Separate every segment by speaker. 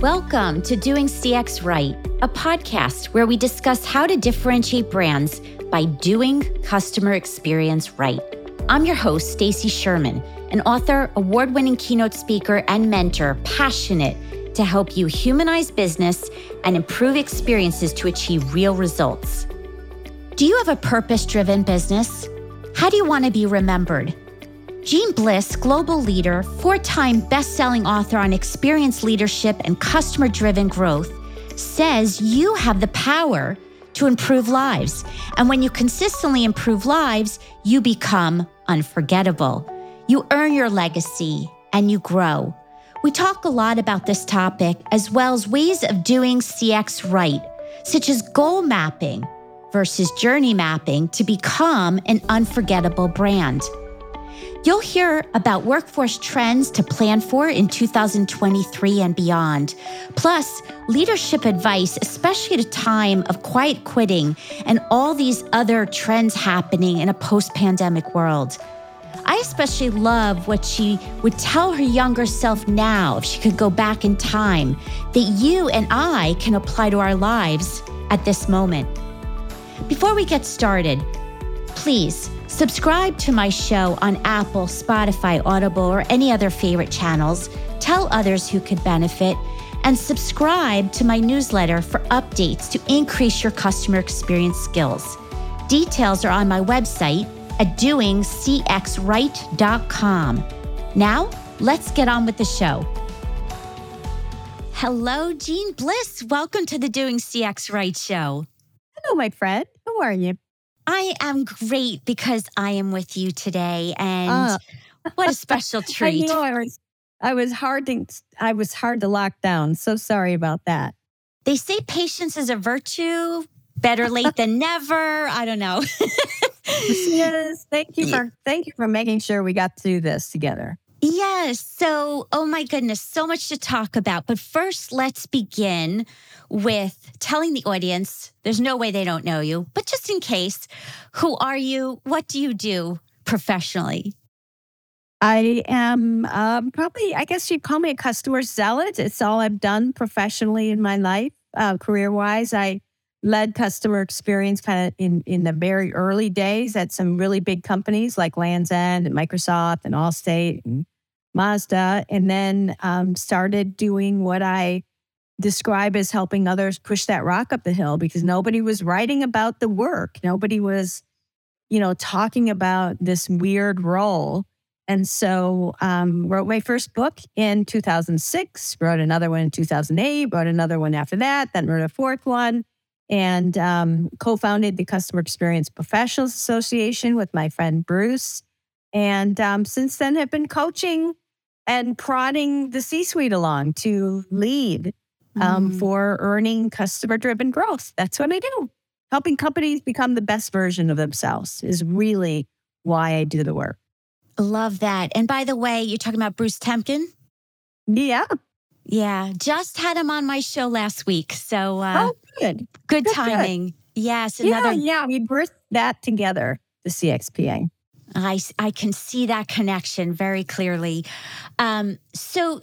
Speaker 1: Welcome to Doing CX Right, a podcast where we discuss how to differentiate brands by doing customer experience right. I'm your host, Stacy Sherman, an author, award-winning keynote speaker, and mentor, passionate to help you humanize business and improve experiences to achieve real results. Do you have a purpose-driven business? How do you want to be remembered? Jeanne Bliss, global leader, four time best selling author on experience leadership and customer driven growth, says you have the power to improve lives. And when you consistently improve lives, you become unforgettable. You earn your legacy and you grow. We talk a lot about this topic as well as ways of doing CX right, such as goal mapping versus journey mapping to become an unforgettable brand. You'll hear about workforce trends to plan for in 2023 and beyond, plus leadership advice, especially at a time of quiet quitting and all these other trends happening in a post pandemic world. I especially love what she would tell her younger self now if she could go back in time that you and I can apply to our lives at this moment. Before we get started, please Subscribe to my show on Apple, Spotify, Audible, or any other favorite channels. Tell others who could benefit. And subscribe to my newsletter for updates to increase your customer experience skills. Details are on my website at doingcxright.com. Now, let's get on with the show. Hello, Jeanne Bliss. Welcome to the Doing CX Right show.
Speaker 2: Hello, my friend. How are you?
Speaker 1: I am great because I am with you today, and uh, what a special treat!
Speaker 2: I, I was, I was hard to, I was hard to lock down. So sorry about that.
Speaker 1: They say patience is a virtue. Better late than never. I don't know.
Speaker 2: yes, thank you for thank you for making sure we got through this together.
Speaker 1: Yes. So, oh my goodness, so much to talk about. But first, let's begin with telling the audience there's no way they don't know you, but just in case, who are you? What do you do professionally?
Speaker 2: I am um, probably, I guess you'd call me a customer zealot. It's all I've done professionally in my life, uh, career wise. I led customer experience kind of in, in the very early days at some really big companies like Land's End and Microsoft and Allstate and Mazda, and then um, started doing what I describe as helping others push that rock up the hill because nobody was writing about the work. Nobody was, you know, talking about this weird role. And so um, wrote my first book in 2006, wrote another one in 2008, wrote another one after that, then wrote a fourth one, and um, co-founded the Customer Experience Professionals Association with my friend Bruce. And um, since then have been coaching and prodding the C suite along to lead um, mm. for earning customer driven growth. That's what I do. Helping companies become the best version of themselves is really why I do the work.
Speaker 1: Love that. And by the way, you're talking about Bruce Temkin?
Speaker 2: Yeah.
Speaker 1: Yeah. Just had him on my show last week. So,
Speaker 2: uh, oh, good.
Speaker 1: Good, good timing. Good. Yes.
Speaker 2: Another- yeah. Yeah. We birthed that together, the CXPA.
Speaker 1: I, I can see that connection very clearly. Um, so,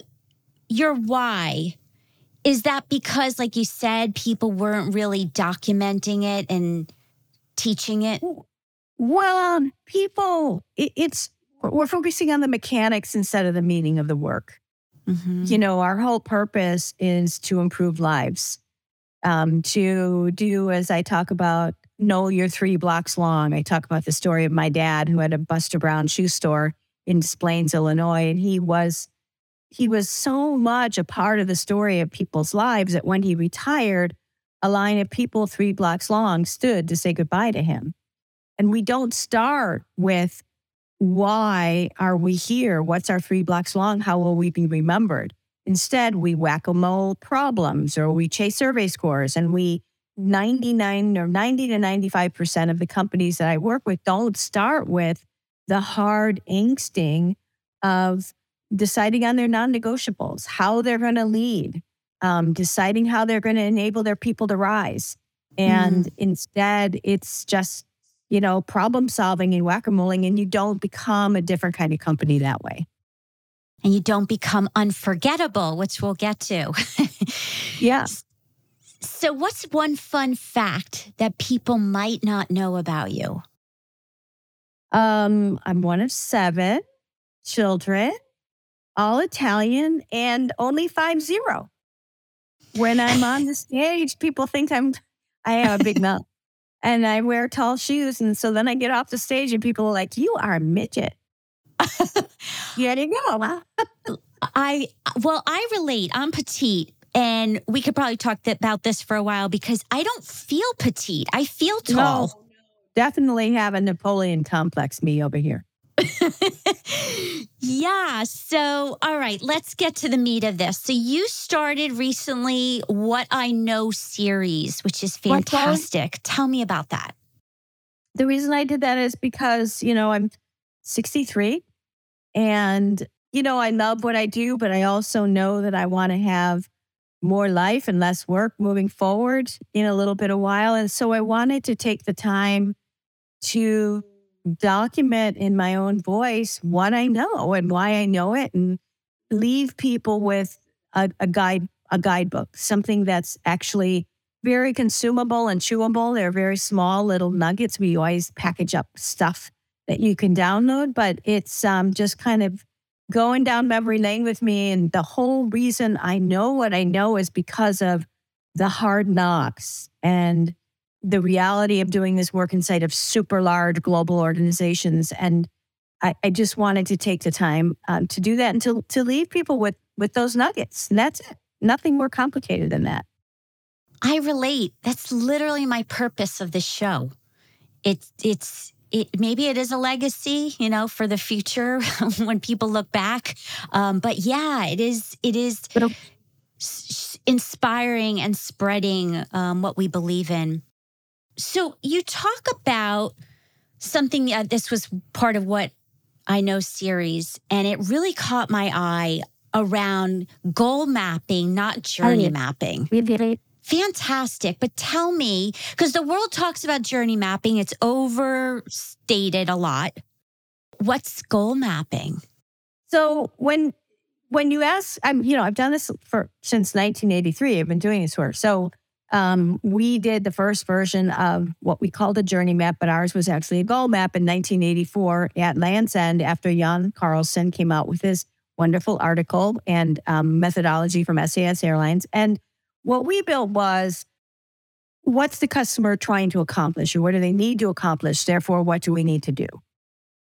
Speaker 1: your why is that because, like you said, people weren't really documenting it and teaching it?
Speaker 2: Well, um, people, it, it's we're focusing on the mechanics instead of the meaning of the work. Mm-hmm. You know, our whole purpose is to improve lives, um, to do as I talk about know your three blocks long. I talk about the story of my dad who had a Buster Brown shoe store in Des Plaines, Illinois, and he was he was so much a part of the story of people's lives that when he retired, a line of people three blocks long stood to say goodbye to him. And we don't start with why are we here? What's our three blocks long? How will we be remembered? Instead, we whack a mole problems or we chase survey scores and we 99 or 90 to 95% of the companies that I work with don't start with the hard angsting of deciding on their non negotiables, how they're going to lead, um, deciding how they're going to enable their people to rise. And mm. instead, it's just, you know, problem solving and whack a moling, and you don't become a different kind of company that way.
Speaker 1: and you don't become unforgettable, which we'll get to.
Speaker 2: yeah.
Speaker 1: So, what's one fun fact that people might not know about you?
Speaker 2: Um, I'm one of seven children, all Italian, and only five zero. When I'm on the stage, people think I'm I have a big mouth. And I wear tall shoes. And so then I get off the stage and people are like, You are a midget. yeah, you go.
Speaker 1: I well, I relate. I'm petite. And we could probably talk th- about this for a while because I don't feel petite. I feel tall. No,
Speaker 2: definitely have a Napoleon complex, me over here.
Speaker 1: yeah. So, all right, let's get to the meat of this. So, you started recently What I Know series, which is fantastic. Tell me about that.
Speaker 2: The reason I did that is because, you know, I'm 63 and, you know, I love what I do, but I also know that I want to have more life and less work moving forward in a little bit of while. And so I wanted to take the time to document in my own voice what I know and why I know it and leave people with a, a guide, a guidebook, something that's actually very consumable and chewable. They're very small little nuggets. We always package up stuff that you can download, but it's um, just kind of going down memory lane with me. And the whole reason I know what I know is because of the hard knocks and the reality of doing this work inside of super large global organizations. And I, I just wanted to take the time um, to do that and to, to leave people with, with those nuggets. And that's it. Nothing more complicated than that.
Speaker 1: I relate. That's literally my purpose of this show. It's, it's, it, maybe it is a legacy, you know, for the future when people look back. Um, but yeah, it is. It is inspiring and spreading um, what we believe in. So you talk about something. Uh, this was part of what I know series, and it really caught my eye around goal mapping, not journey mapping. We did it fantastic. But tell me, because the world talks about journey mapping, it's overstated a lot. What's goal mapping?
Speaker 2: So when when you ask, I'm you know I've done this for since 1983. I've been doing this work. So um, we did the first version of what we called a journey map, but ours was actually a goal map in 1984 at Land's End after Jan Carlzon came out with his wonderful article and um, methodology from SAS Airlines. And what we built was what's the customer trying to accomplish or what do they need to accomplish? Therefore, what do we need to do?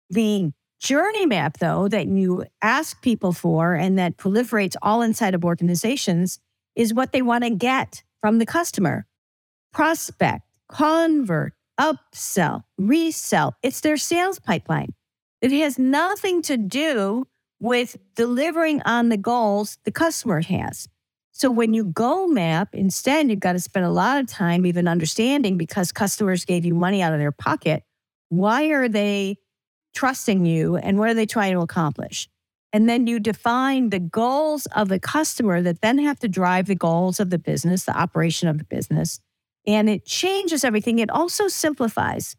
Speaker 2: The journey map, though, that you ask people for and that proliferates all inside of organizations is what they want to get from the customer prospect, convert, upsell, resell. It's their sales pipeline. It has nothing to do with delivering on the goals the customer has. So when you goal map, instead, you've got to spend a lot of time even understanding because customers gave you money out of their pocket. Why are they trusting you and what are they trying to accomplish? And then you define the goals of the customer that then have to drive the goals of the business, the operation of the business. And it changes everything. It also simplifies.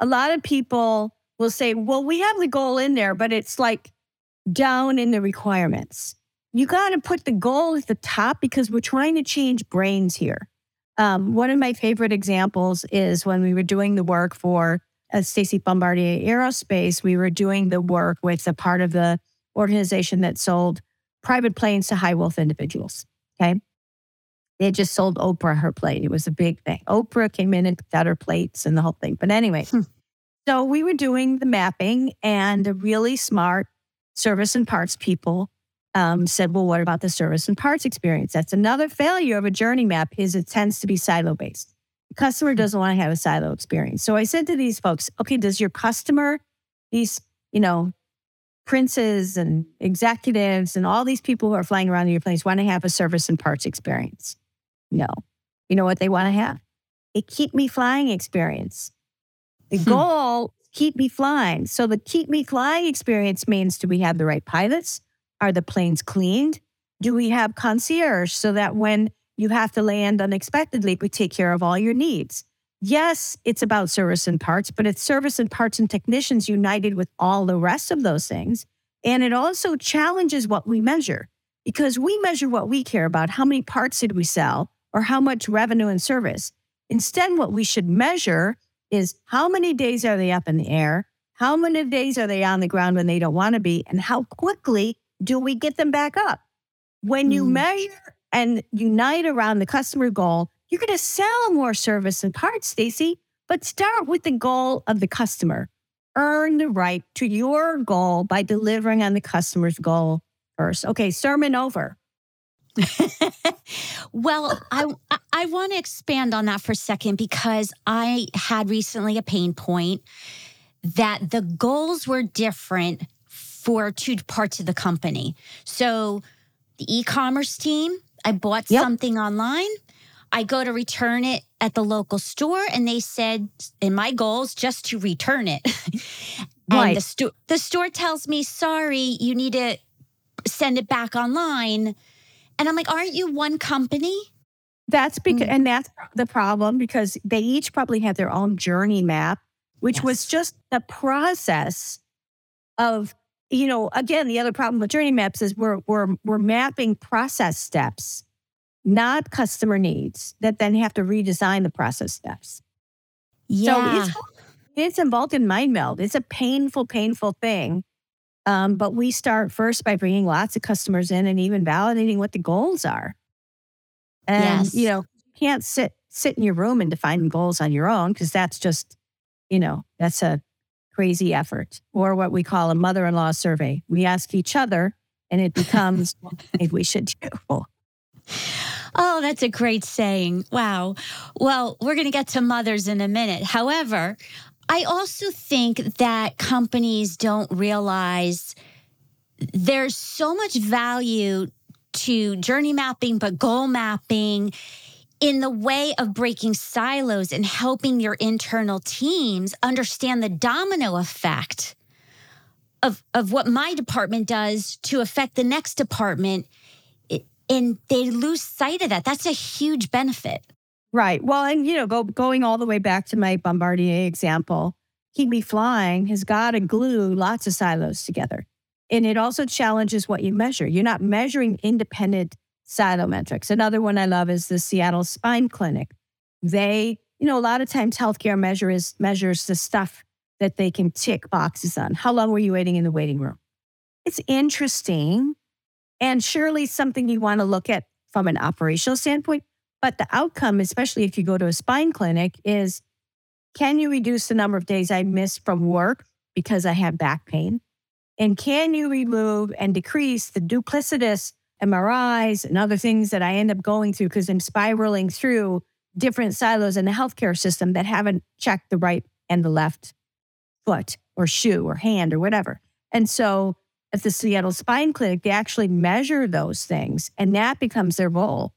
Speaker 2: A lot of people will say, well, we have the goal in there, but it's like down in the requirements you got to put the goal at the top because we're trying to change brains here. Um, one of my favorite examples is when we were doing the work for uh, Stacy Bombardier Aerospace, we were doing the work with a part of the organization that sold private planes to high wealth individuals. Okay. They just sold Oprah her plane. It was a big thing. Oprah came in and got her plates and the whole thing. But anyway, hmm. so we were doing the mapping, and a really smart service and parts people um, said, well, what about the service and parts experience? That's another failure of a journey map is it tends to be silo based. The customer doesn't want to have a silo experience. So I said to these folks, okay, does your customer, these, you know, princes and executives and all these people who are flying around in your planes want to have a service and parts experience? No. You know what they want to have? A keep me flying experience. The hmm. goal, keep me flying. So the keep me flying experience means do we have the right pilots? Are the planes cleaned? Do we have concierge so that when you have to land unexpectedly, we take care of all your needs? Yes, it's about service and parts, but it's service and parts and technicians united with all the rest of those things And it also challenges what we measure because we measure what we care about. How many parts did we sell or how much revenue and service? Instead, what we should measure is how many days are they up in the air? How many days are they on the ground when they don't want to be? And how quickly do we get them back up? When you mm. measure and unite around the customer goal, you're going to sell more service and parts, Stacy, but start with the goal of the customer. Earn the right to your goal by delivering on the customer's goal first. Okay, sermon over.
Speaker 1: well, I I want to expand on that for a second because I had recently a pain point that the goals were different for two parts of the company. So the e-commerce team, I bought yep. something online. I go to return it at the local store, and they said, in my goals, just to return it. and right. the, sto- the store tells me, sorry, you need to send it back online. And I'm like, aren't you one company?
Speaker 2: That's because, mm-hmm. and that's the problem because they each probably have their own journey map, which yes. was just the process of, you know, again, the other problem with journey maps is we're, we're, we're mapping process steps not customer needs that then have to redesign the process steps.
Speaker 1: Yeah.
Speaker 2: So it's, it's involved in mind meld. It's a painful, painful thing. Um, but we start first by bringing lots of customers in and even validating what the goals are. And, yes. you know, you can't sit sit in your room and define goals on your own because that's just, you know, that's a crazy effort or what we call a mother-in-law survey. We ask each other and it becomes what we should do.
Speaker 1: Oh, that's a great saying. Wow. Well, we're going to get to mothers in a minute. However, I also think that companies don't realize there's so much value to journey mapping, but goal mapping in the way of breaking silos and helping your internal teams understand the domino effect of, of what my department does to affect the next department and they lose sight of that. That's a huge benefit.
Speaker 2: Right. Well, and you know, go, going all the way back to my Bombardier example, Keep Me Flying has got to glue lots of silos together. And it also challenges what you measure. You're not measuring independent silo metrics. Another one I love is the Seattle Spine Clinic. They, you know, a lot of times healthcare measures measures the stuff that they can tick boxes on. How long were you waiting in the waiting room? It's interesting and surely something you want to look at from an operational standpoint. But the outcome, especially if you go to a spine clinic, is can you reduce the number of days I miss from work because I have back pain? And can you remove and decrease the duplicitous MRIs and other things that I end up going through because I'm spiraling through different silos in the healthcare system that haven't checked the right and the left foot or shoe or hand or whatever. And so at the Seattle Spine Clinic, they actually measure those things, and that becomes their goal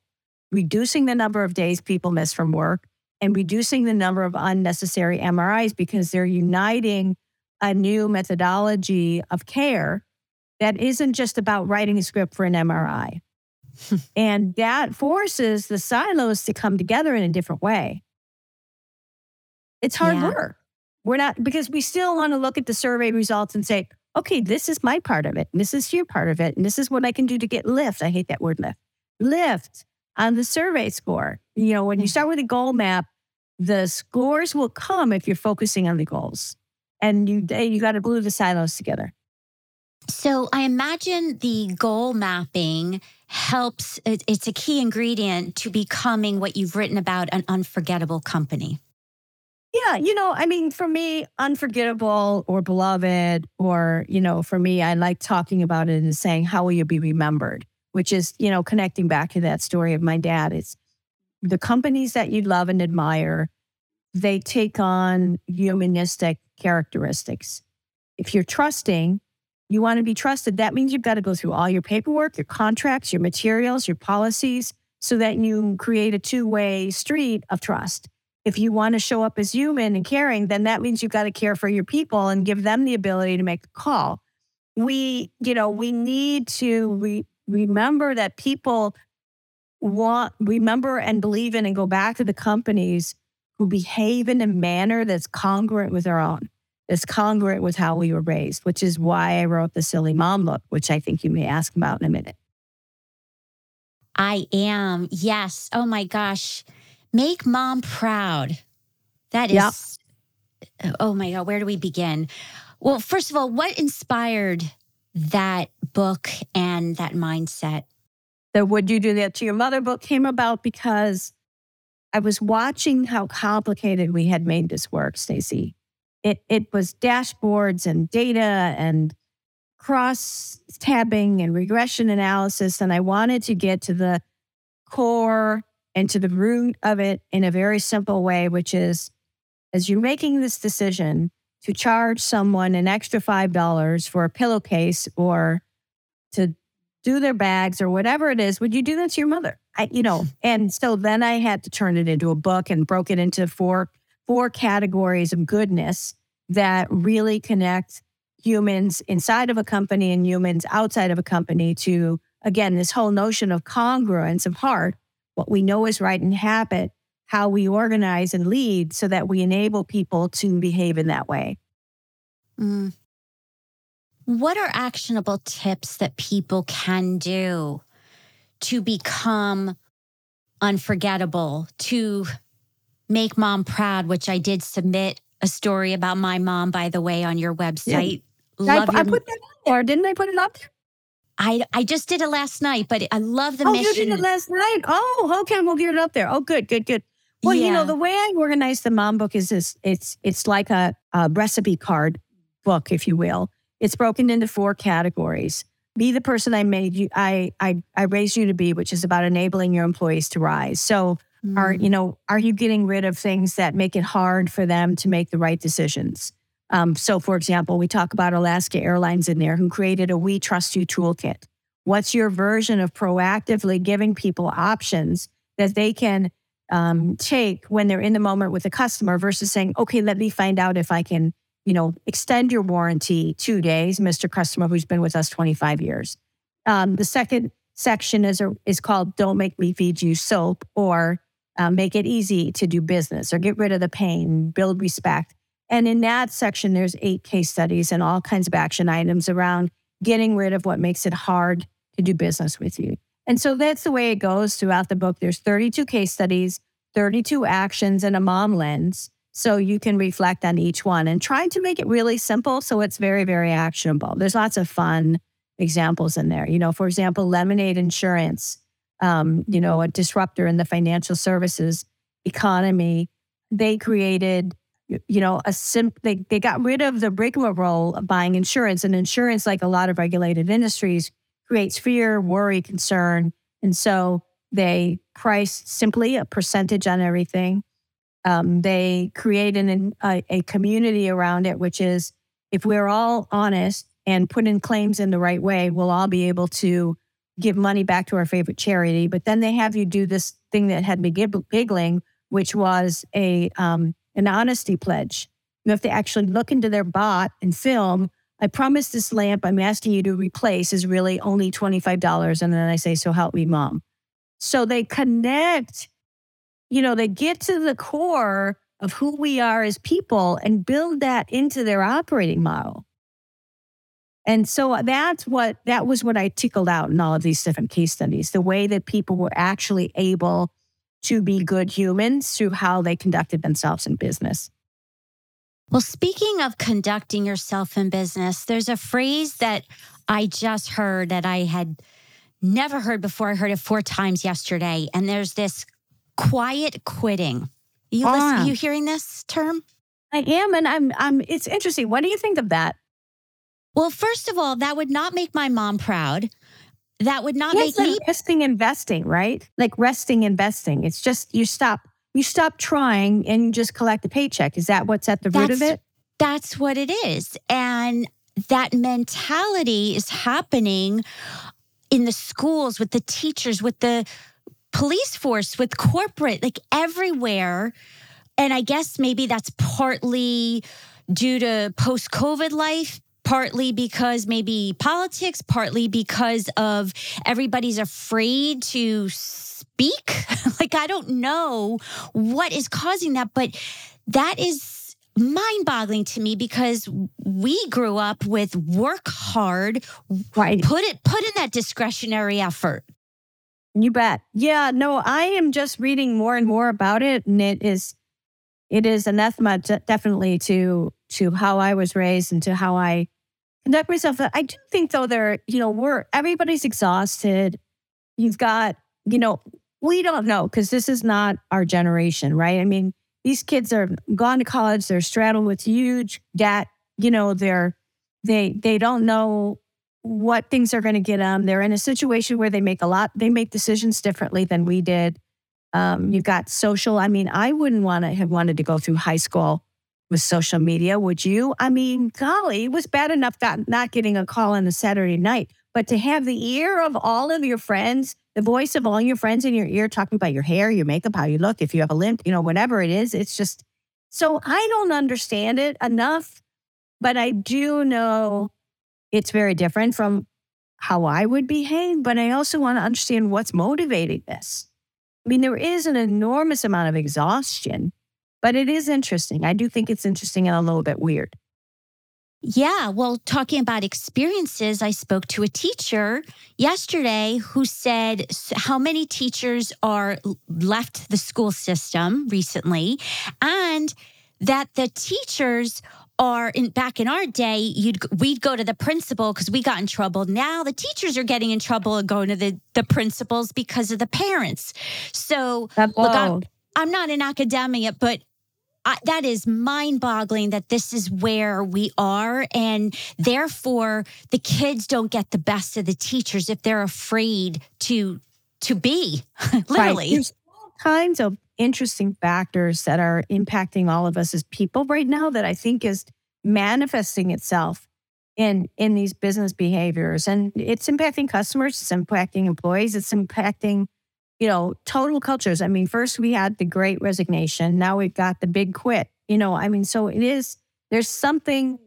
Speaker 2: reducing the number of days people miss from work and reducing the number of unnecessary MRIs because they're uniting a new methodology of care that isn't just about writing a script for an MRI. and that forces the silos to come together in a different way. It's hard yeah. work. We're not, because we still want to look at the survey results and say, okay, this is my part of it. And this is your part of it. And this is what I can do to get lift. I hate that word lift. Lift on the survey score. You know, when you start with a goal map, the scores will come if you're focusing on the goals. And you you got to glue the silos together.
Speaker 1: So I imagine the goal mapping helps, it's a key ingredient to becoming what you've written about an unforgettable company.
Speaker 2: Yeah, you know, I mean, for me, unforgettable or beloved, or, you know, for me, I like talking about it and saying, how will you be remembered? Which is, you know, connecting back to that story of my dad. It's the companies that you love and admire, they take on humanistic characteristics. If you're trusting, you want to be trusted, that means you've got to go through all your paperwork, your contracts, your materials, your policies, so that you create a two way street of trust if you want to show up as human and caring, then that means you've got to care for your people and give them the ability to make the call. We, you know, we need to re- remember that people want, remember and believe in and go back to the companies who behave in a manner that's congruent with our own, that's congruent with how we were raised, which is why I wrote the Silly Mom Look, which I think you may ask about in a minute.
Speaker 1: I am. Yes. Oh my gosh. Make mom proud. That is, yep. oh my God, where do we begin? Well, first of all, what inspired that book and that mindset?
Speaker 2: The Would You Do That to Your Mother book came about because I was watching how complicated we had made this work, Stacy. It, it was dashboards and data and cross tabbing and regression analysis. And I wanted to get to the core and to the root of it in a very simple way, which is as you're making this decision to charge someone an extra $5 for a pillowcase or to do their bags or whatever it is, would you do that to your mother? I, you know, and so then I had to turn it into a book and broke it into four four categories of goodness that really connect humans inside of a company and humans outside of a company to again this whole notion of congruence of heart, what we know is right in habit, how we organize and lead so that we enable people to behave in that way. Mm.
Speaker 1: What are actionable tips that people can do to become unforgettable, to make mom proud, which I did submit a story about my mom, by the way, on your website.
Speaker 2: Yeah. I, I, put that up there, didn't I put it up there?
Speaker 1: I, I just did it last night, but I love the
Speaker 2: oh,
Speaker 1: mission.
Speaker 2: Oh, you did it last night? Oh, okay. We'll get it up there. Oh, good, good, good. Well, yeah. you know, the way I organize the mom book is this it's it's like a, a recipe card book, if you will. It's broken into four categories. Be the person I made you I I I raised you to be, which is about enabling your employees to rise. So mm. are you know, are you getting rid of things that make it hard for them to make the right decisions? Um, so, for example, we talk about Alaska Airlines in there who created a We Trust You toolkit. What's your version of proactively giving people options that they can um, take when they're in the moment with a customer versus saying, okay, let me find out if I can, you know, extend your warranty two days, Mr. Customer who's been with us 25 years. Um, the second section is, is called Don't Make Me Feed You Soap or um, Make It Easy to Do Business or Get Rid of the Pain, Build Respect. And in that section, there's eight case studies and all kinds of action items around getting rid of what makes it hard to do business with you. And so that's the way it goes throughout the book. There's 32 case studies, 32 actions, and a mom lens. So you can reflect on each one and try to make it really simple so it's very, very actionable. There's lots of fun examples in there. You know, for example, Lemonade Insurance, um, you know, a disruptor in the financial services economy. They created you know, a sim- they, they got rid of the rigmarole of buying insurance. And insurance, like a lot of regulated industries, creates fear, worry, concern. And so they price simply a percentage on everything. Um, they create an, a, a community around it, which is if we're all honest and put in claims in the right way, we'll all be able to give money back to our favorite charity. But then they have you do this thing that had me giggling, which was a um, an honesty pledge. You have to actually look into their bot and film. I promise this lamp I'm asking you to replace is really only $25. And then I say, So help me, mom. So they connect, you know, they get to the core of who we are as people and build that into their operating model. And so that's what that was what I tickled out in all of these different case studies, the way that people were actually able to be good humans through how they conducted themselves in business.
Speaker 1: Well, speaking of conducting yourself in business, there's a phrase that I just heard that I had never heard before. I heard it four times yesterday. And there's this quiet quitting. You, listen, ah. you hearing this term?
Speaker 2: I am, and I'm. I'm. It's interesting. What do you think of that?
Speaker 1: Well, first of all, that would not make my mom proud that would not yes, make me
Speaker 2: resting investing, right? Like resting investing. It's just you stop you stop trying and you just collect a paycheck. Is that what's at the root of it?
Speaker 1: That's what it is. And that mentality is happening in the schools with the teachers, with the police force, with corporate, like everywhere. And I guess maybe that's partly due to post COVID life partly because maybe politics, partly because of everybody's afraid to speak. like, I don't know what is causing that, but that is mind boggling to me because we grew up with work hard,
Speaker 2: right.
Speaker 1: put it, put in that discretionary effort.
Speaker 2: You bet. Yeah, no, I am just reading more and more about it. And it is, it is anathema definitely to, to how I was raised and to how I conduct myself. I do think though, there, you know, we're, everybody's exhausted. You've got, you know, we don't know because this is not our generation, right? I mean, these kids are gone to college, they're straddled with huge debt. You know, they're they they don't know what things are going to get them. They're in a situation where they make a lot, they make decisions differently than we did. Um, you've got social. I mean, I wouldn't want to have wanted to go through high school with social media, would you? I mean, golly, it was bad enough not getting a call on a Saturday night, but to have the ear of all of your friends the voice of all your friends in your ear talking about your hair, your makeup, how you look, if you have a limp, you know, whatever it is. It's just so I don't understand it enough, but I do know it's very different from how I would behave. But I also want to understand what's motivating this. I mean, there is an enormous amount of exhaustion, but it is interesting. I do think it's interesting and a little bit weird.
Speaker 1: Yeah. Well, talking about experiences, I spoke to a teacher yesterday who said how many teachers are left the school system recently and that the teachers are in back in our day you'd we'd go to the principal because we got in trouble now the teachers are getting in trouble and going to the the principals because of the parents so look I'm, I'm not an academic but I, that is mind boggling that this is where we are. And therefore, the kids don't get the best of the teachers if they're afraid to to be literally.
Speaker 2: Right. There's all kinds of interesting factors that are impacting all of us as people right now that I think is manifesting itself in in these business behaviors and it's impacting customers it's impacting employees it's impacting you know, total cultures. I mean, first we had the great resignation. Now we've got the big quit. You know, I mean, so it is, there's something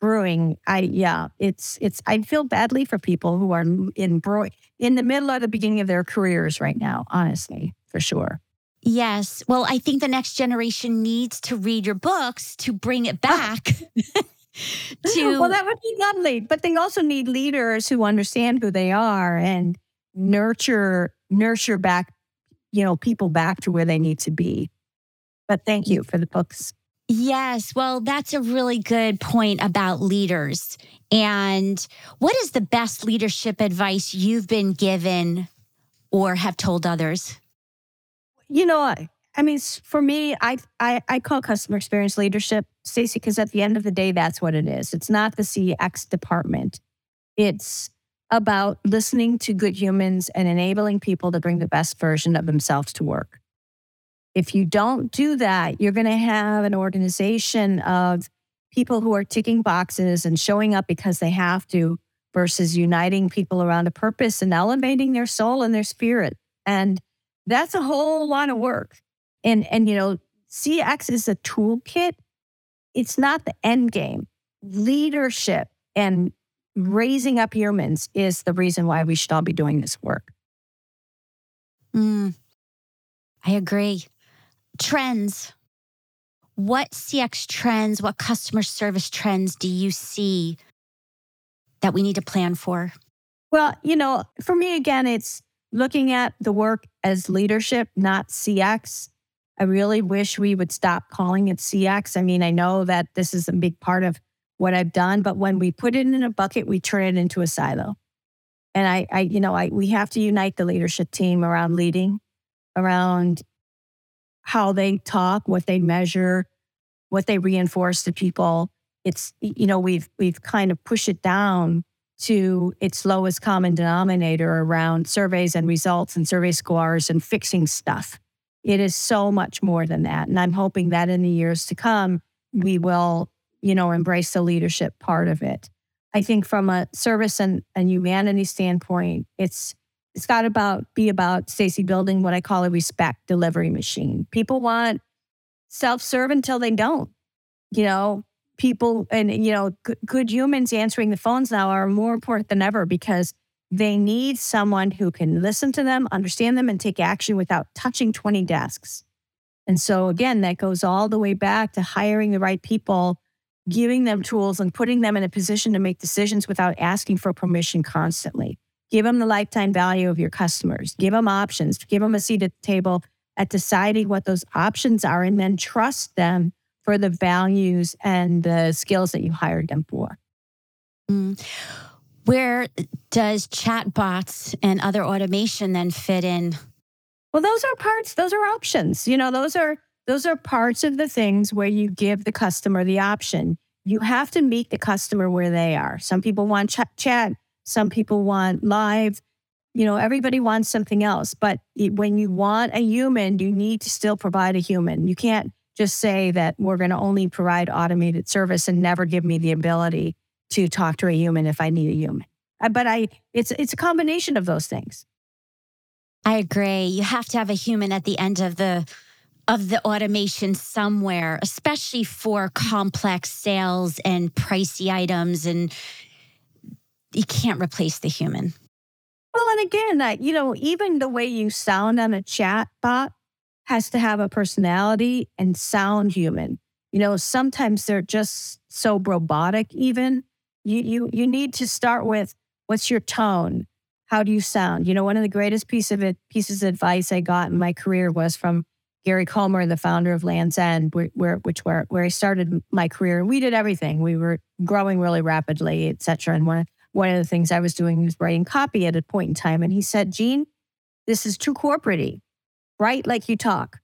Speaker 2: brewing. I, yeah, it's, it's, I feel badly for people who are in, bro- in the middle or the beginning of their careers right now, honestly, for sure.
Speaker 1: Yes. Well, I think the next generation needs to read your books to bring it back.
Speaker 2: to well, that would be lovely. But they also need leaders who understand who they are and nurture nurture back, you know, people back to where they need to be. But thank you for the books.
Speaker 1: Yes. Well, that's a really good point about leaders. And what is the best leadership advice you've been given or have told others?
Speaker 2: You know, I, I mean, for me, I, I, I call customer experience leadership, Stacy, because at the end of the day, that's what it is. It's not the CX department. It's about listening to good humans and enabling people to bring the best version of themselves to work. If you don't do that, you're going to have an organization of people who are ticking boxes and showing up because they have to versus uniting people around a purpose and elevating their soul and their spirit. And that's a whole lot of work. And and you know, CX is a toolkit. It's not the end game. Leadership and raising up humans is the reason why we should all be doing this work.
Speaker 1: Mm, I agree. Trends. What CX trends, what customer service trends do you see that we need to plan for?
Speaker 2: Well, you know, for me, again, it's looking at the work as leadership, not CX. I really wish we would stop calling it CX. I mean, I know that this is a big part of what I've done, but when we put it in a bucket, we turn it into a silo. And I, I you know, I we have to unite the leadership team around leading, around how they talk, what they measure, what they reinforce to people. It's you know, we've we've kind of pushed it down to its lowest common denominator around surveys and results and survey scores and fixing stuff. It is so much more than that. And I'm hoping that in the years to come, we will you know, embrace the leadership part of it. I think from a service and, and humanity standpoint, it's it's got about be about Stacy building what I call a respect delivery machine. People want self-serve until they don't. You know, people and you know, good, good humans answering the phones now are more important than ever because they need someone who can listen to them, understand them, and take action without touching 20 desks. And so, again, that goes all the way back to hiring the right people, giving them tools, and putting them in a position to make decisions without asking for permission constantly. Give them the lifetime value of your customers, give them options, give them a seat at the table at deciding what those options are, and then trust them for the values and the skills that you hired them for.
Speaker 1: Mm. Where does chatbots and other automation then fit in?
Speaker 2: Well, those are parts, those are options. You know, those are those are parts of the things where you give the customer the option. You have to meet the customer where they are. Some people want ch- chat, some people want live. You know, everybody wants something else. But when you want a human, you need to still provide a human. You can't just say that we're going to only provide automated service and never give me the ability to talk to a human if I need a human. Uh, but I, it's it's a combination of those things.
Speaker 1: I agree. You have to have a human at the end of the of the automation somewhere, especially for complex sales and pricey items and you can't replace the human.
Speaker 2: Well, and again, uh, you know, even the way you sound on a chat bot has to have a personality and sound human. You know, sometimes they're just so robotic even. You you you need to start with what's your tone? How do you sound? You know, one of the greatest piece of it, pieces of advice I got in my career was from Gary Comer, the founder of Land's End, where, where which where where I started my career. We did everything. We were growing really rapidly, et cetera. And one one of the things I was doing was writing copy at a point in time. And he said, Jeanne, this is too corporate write like you talk.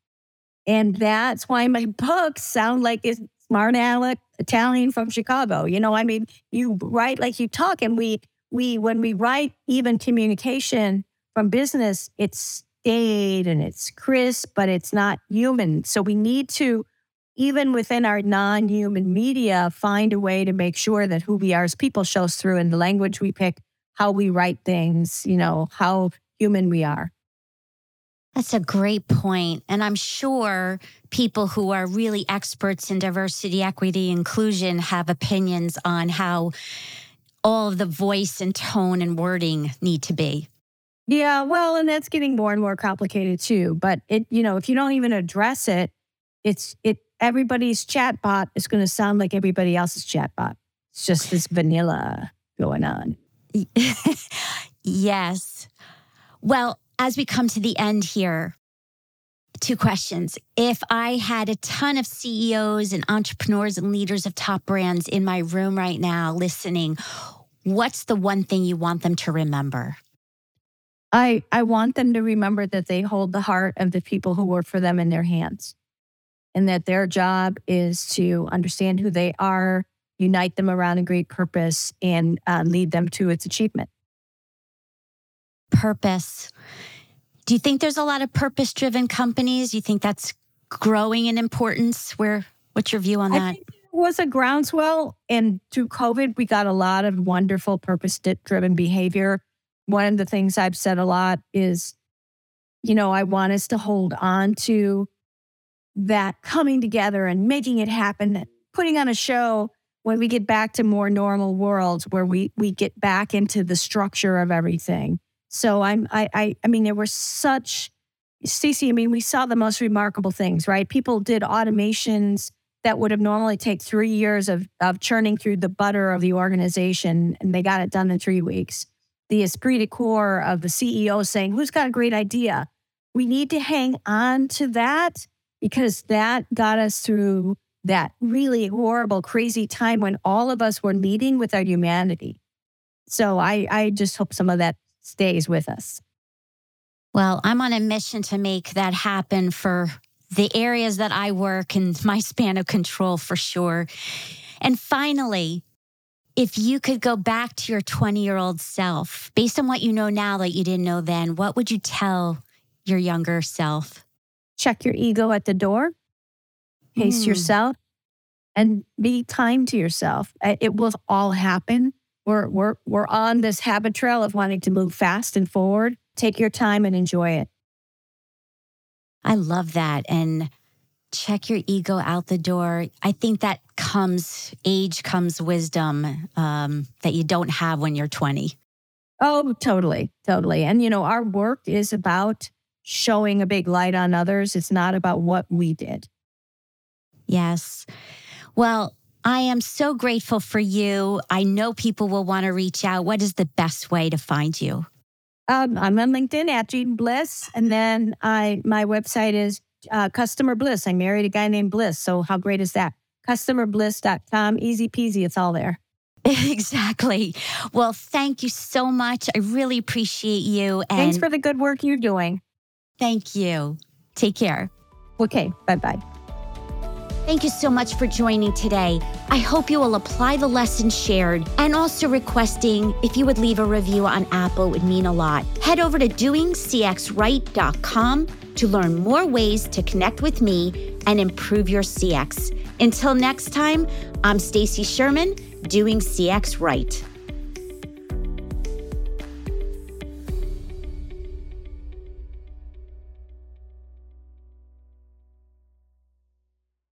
Speaker 2: And that's why my books sound like a smart aleck Italian from Chicago. You know, I mean, you write like you talk. And we, we, when we write even communication from business, it's and it's crisp, but it's not human. So we need to, even within our non human media, find a way to make sure that who we are as people shows through in the language we pick, how we write things, you know, how human we are.
Speaker 1: That's a great point. And I'm sure people who are really experts in diversity, equity, inclusion have opinions on how all of the voice and tone and wording need to be.
Speaker 2: Yeah, well, and that's getting more and more complicated too. But it, you know, if you don't even address it, it's it everybody's chatbot is going to sound like everybody else's chatbot. It's just this vanilla going on.
Speaker 1: yes. Well, as we come to the end here, two questions. If I had a ton of CEOs and entrepreneurs and leaders of top brands in my room right now listening, what's the one thing you want them to remember?
Speaker 2: I, I want them to remember that they hold the heart of the people who work for them in their hands and that their job is to understand who they are, unite them around a great purpose, and uh, lead them to its achievement.
Speaker 1: Purpose. Do you think there's a lot of purpose driven companies? Do you think that's growing in importance? Where what's your view on that?
Speaker 2: was a groundswell and through COVID we got a lot of wonderful purpose driven behavior. One of the things I've said a lot is you know, I want us to hold on to that coming together and making it happen, putting on a show when we get back to more normal worlds where we we get back into the structure of everything so I'm I I, I mean there were such Stacy, I mean, we saw the most remarkable things, right? People did automations that would have normally take three years of, of churning through the butter of the organization, and they got it done in three weeks. The esprit de corps of the CEO saying, Who's got a great idea? We need to hang on to that because that got us through that really horrible, crazy time when all of us were leading with our humanity. So I, I just hope some of that stays with us.
Speaker 1: Well, I'm on a mission to make that happen for the areas that I work and my span of control for sure. And finally, if you could go back to your 20 year old self, based on what you know now that you didn't know then, what would you tell your younger self?
Speaker 2: Check your ego at the door, pace mm. yourself, and be kind to yourself. It will all happen. We're, we're, we're on this habit trail of wanting to move fast and forward. Take your time and enjoy it.
Speaker 1: I love that. And check your ego out the door. I think that comes, age comes wisdom um, that you don't have when you're 20.
Speaker 2: Oh, totally. Totally. And, you know, our work is about showing a big light on others. It's not about what we did.
Speaker 1: Yes. Well, I am so grateful for you. I know people will want to reach out. What is the best way to find you?
Speaker 2: Um, I'm on LinkedIn at Jeanne Bliss, and then I my website is uh, Customer Bliss. I married a guy named Bliss, so how great is that? CustomerBliss.com, easy peasy. It's all there.
Speaker 1: Exactly. Well, thank you so much. I really appreciate you.
Speaker 2: And Thanks for the good work you're doing.
Speaker 1: Thank you. Take care.
Speaker 2: Okay. Bye bye.
Speaker 1: Thank you so much for joining today. I hope you will apply the lessons shared and also requesting if you would leave a review on Apple would mean a lot. Head over to doingcxright.com to learn more ways to connect with me and improve your CX. Until next time, I'm Stacy Sherman, doing CX right.